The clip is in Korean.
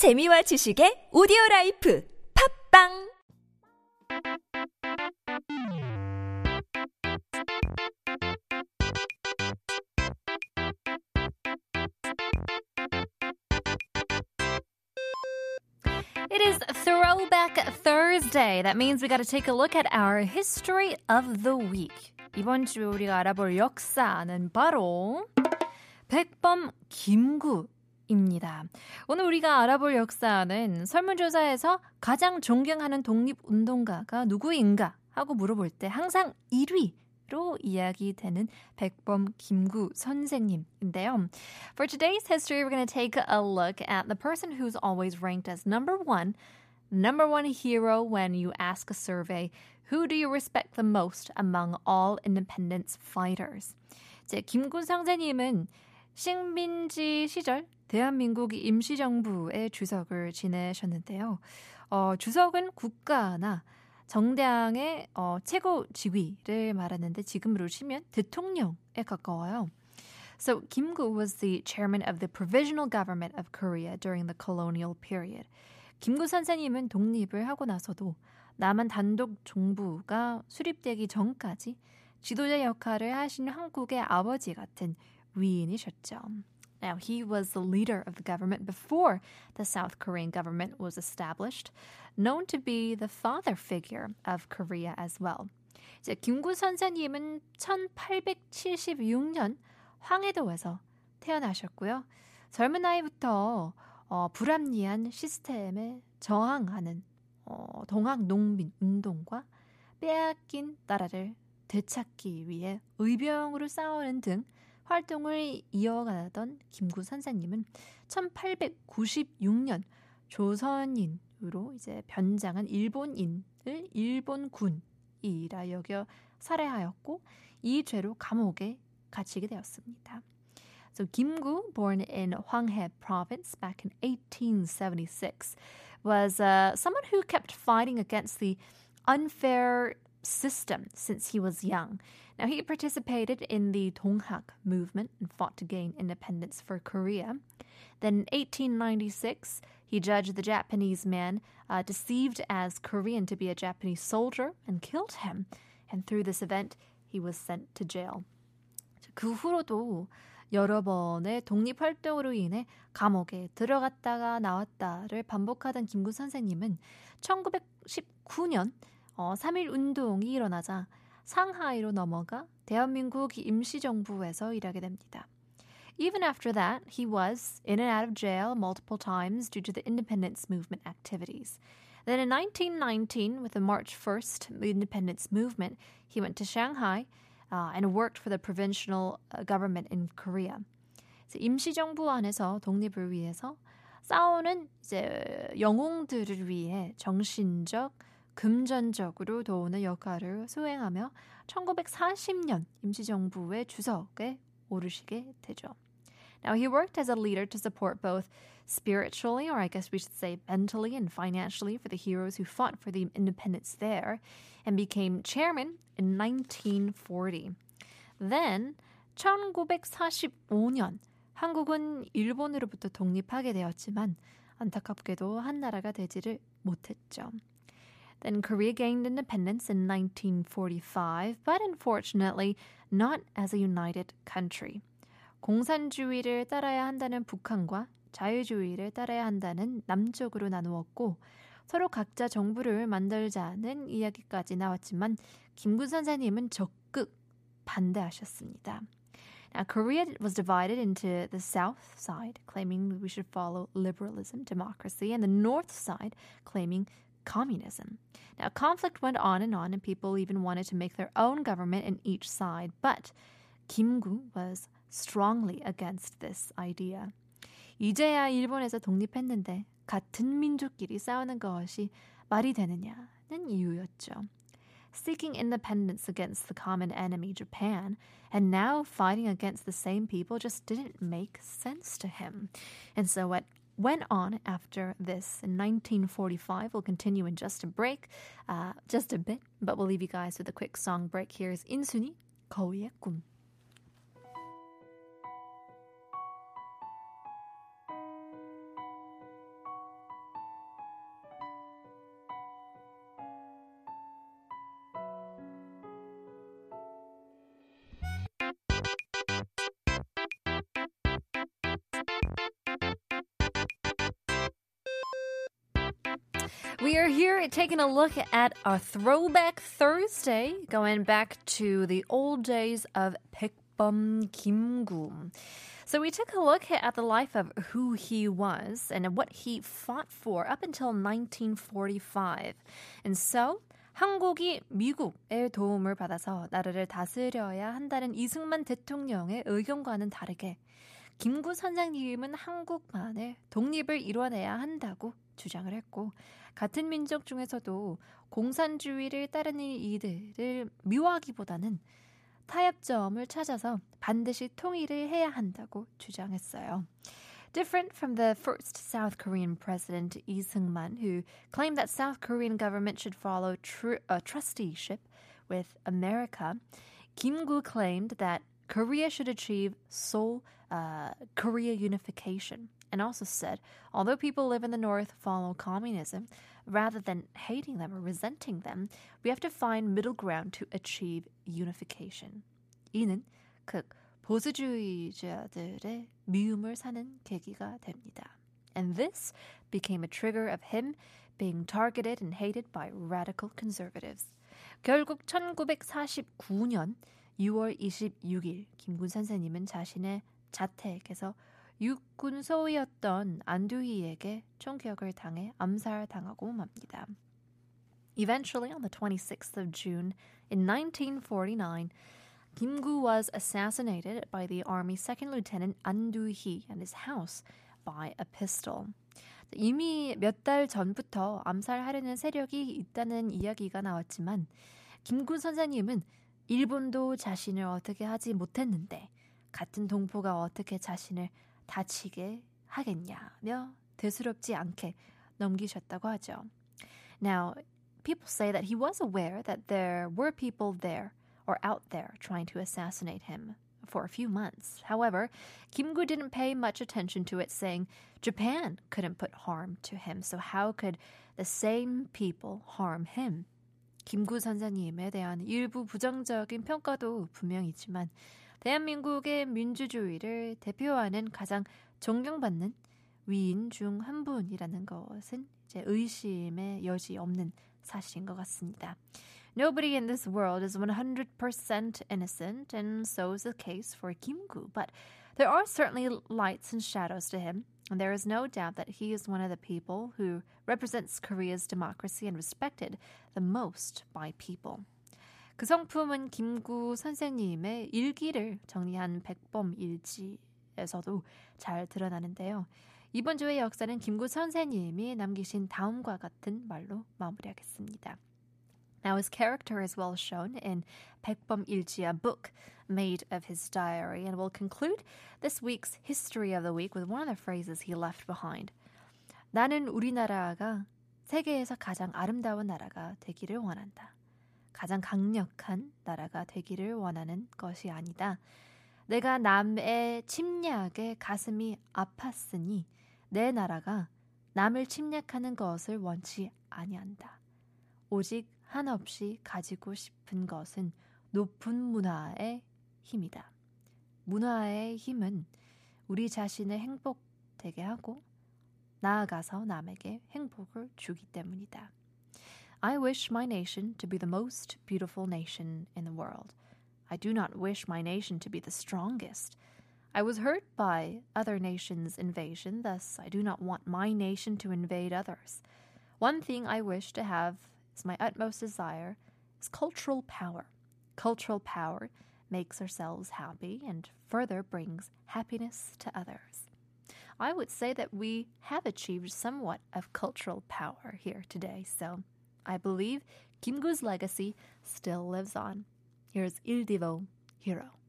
재미와 지식의 오디오 라이프 팝빵 It is Throwback Thursday. That means we got to take a look at our history of the week. 이번 주 우리가 알아볼 역사는 바로 백범 김구 입니다. 오늘 우리가 알아볼 역사는 설문조사에서 가장 존경하는 독립운동가가 누구인가 하고 물어볼 때 항상 1위 로 이야기되는 백범 김구 선생님인데요. For today's history, we're going to take a look at the person who's always ranked as number one, number one hero when you ask a survey. Who do you respect the most among all independence fighters? 이제 김구 선생님은 식민지 시절 대한민국 임시정부의 주석을 지내셨는데요. 어, 주석은 국가나 정당의 어, 최고 지위를 말하는데 지금으로 치면 대통령에 가까워요. So Kim Gu was the chairman of the provisional government of Korea during the colonial period. 김구 선생님은 독립을 하고 나서도 남한 단독 정부가 수립되기 전까지 지도자 역할을 하신 한국의 아버지 같은 위인이셨죠. Now, he was the leader of the government before the South Korean government was established, known to be the father figure of Korea as well. 이제 김구 선생님은 1876년 황해도에서 태어나셨고요. 젊은 나이부터 어, 불합리한 시스템에 저항하는 어, 동학 농민 운동과 빼앗긴 나라를 되찾기 위해 의병으로 싸우는 등 활동을 이어가던 김구 선생님은 1896년 조선인으로 이제 변장한 일본인을 일본군이라 여겨 살해하였고 이 죄로 감옥에 갇히게 되었습니다. So Kim Gu, born in Hwanghae province back in 1876, was uh, someone who kept fighting against the unfair system since he was young. Now, he participated in the Donghak movement and fought to gain independence for Korea. Then, in 1896, he judged the Japanese man uh, deceived as Korean to be a Japanese soldier and killed him. And through this event, he was sent to jail. 그 후로도 여러 번의 독립 활동으로 인해 감옥에 들어갔다가 나왔다를 반복하던 김구 선생님은 1919년 어, 3.1 운동이 일어나자 상하이로 넘어가 대한민국 임시정부에서 일하게 됩니다. Even after that, he was in and out of jail multiple times due to the independence movement activities. Then in 1919, with the March 1st independence movement, he went to Shanghai uh, and worked for the provincial government in Korea. 임시정부 안에서 독립을 위해서 싸우는 이제 영웅들을 위해 정신적, 금전적으로 도우는 역할을 수행하며 1940년 임시정부의 주석에 오르시게 되죠. Now, he worked as a leader to support both spiritually, or I guess we should say mentally and financially, for the heroes who fought for the independence there, and became chairman in 1940. Then, 1945년, 한국은 일본으로부터 독립하게 되었지만, 안타깝게도 한 나라가 되지를 못했죠. Then Korea gained independence in 1945, but unfortunately, not as a united country. 공산주의를 따라야 한다는 북한과 자유주의를 따라야 한다는 남쪽으로 나누었고 서로 각자 정부를 만들자는 이야기까지 나왔지만 김구 선생님은 적극 반대하셨습니다. Now, Korea was divided into the south side, claiming we should follow liberalism, democracy, and the north side, claiming communism. Now, conflict went on and on, and people even wanted to make their own government in each side, but Kim Gu was strongly against this idea. 이제야 일본에서 독립했는데 같은 민족끼리 싸우는 것이 말이 되느냐는 이유였죠. Seeking independence against the common enemy, Japan, and now fighting against the same people just didn't make sense to him. And so what went on after this in 1945 will continue in just a break, uh, just a bit, but we'll leave you guys with a quick song break. Here's 인순이 거위의 꿈. We are here taking a look at our throwback Thursday, going back to the old days of Baekbum Kimgu. So we took a look at the life of who he was and what he fought for up until 1945. And so 한국이 미국의 도움을 받아서 나라를 다스려야 한다는 이승만 대통령의 의견과는 다르게 김구 선장님은 한국만의 독립을 이뤄내야 한다고 주장을 했고 같은 민족 중에서도 공산주의를 따르는 이들을 미워하기보다는 타협점을 찾아서 반드시 통일을 해야 한다고 주장했어요. Different from the first South Korean president Lee Seung-man, who claimed that South Korean government should follow tr- a trusteeship with America, Kim Gu claimed that Korea should achieve Seoul uh, Korea unification, and also said, although people live in the North follow communism, rather than hating them or resenting them, we have to find middle ground to achieve unification. 이는 극 보수주의자들의 미움을 사는 계기가 됩니다. And this became a trigger of him being targeted and hated by radical conservatives. 결국 1949년 6월 26일 김군 선생님은 자신의 자택에서 육군 소위였던 안두희에게 총격을 당해 암살당하고 맙니다. Eventually, on the 26th of June in 1949, Kim Gu was assassinated by the Army Second Lieutenant An Du-hee at his house by a pistol. 이미 몇 달 전부터 암살하려는 세력이 있다는 이야기가 나왔지만 김군 선생님은 일본도 자신을 어떻게 하지 못했는데 같은 동포가 어떻게 자신을 다치게 하겠냐며 대수롭지 않게 넘기셨다고 하죠. Now, people say that he was aware that there were people there or out there trying to assassinate him for a few months. However, Kim Gu didn't pay much attention to it, saying Japan couldn't put harm to him, so how could the same people harm him? 김구 선생님에 대한 일부 부정적인 평가도 분명히지만 대한민국의 민주주의를 대표하는 가장 존경받는 위인 중 한 분이라는 것은 이제 의심의 여지 없는 사실인 것 같습니다. Nobody in this world is 100% innocent, and so is the case for Kim Gu. But there are certainly lights and shadows to him, and there is no doubt that he is one of the people who represents Korea's democracy and respected the most by people. 그 성품은 김구 선생님의 일기를 정리한 백범 일지에서도 잘 드러나는데요. 이번 주의 역사는 김구 선생님이 남기신 다음과 같은 말로 마무리하겠습니다. Now, his character is well shown in Baekbom Ilji, a book made of his diary, and we'll conclude this week's History of the Week with one of the phrases he left behind. 나는 우리나라가 세계에서 가장 아름다운 나라가 되기를 원한다. 가장 강력한 나라가 되기를 원하는 것이 아니다. 내가 남의 침략에 가슴이 아팠으니 내 나라가 남을 침략하는 것을 원치 아니한다. 오직 한없이 가지고 싶은 것은 높은 문화의 힘이다. 문화의 힘은 우리 자신을 행복되게 하고 나아가서 남에게 행복을 주기 때문이다. I wish my nation to be the most beautiful nation in the world. I do not wish my nation to be the strongest. I was hurt by other nations' invasion, thus I do not want my nation to invade others. One thing I wish to have is my utmost desire is cultural power. Cultural power makes ourselves happy and further brings happiness to others. I would say that we have achieved somewhat of cultural power here today, so I believe Kim Gu's legacy still lives on. Here's Il Divo, Hero.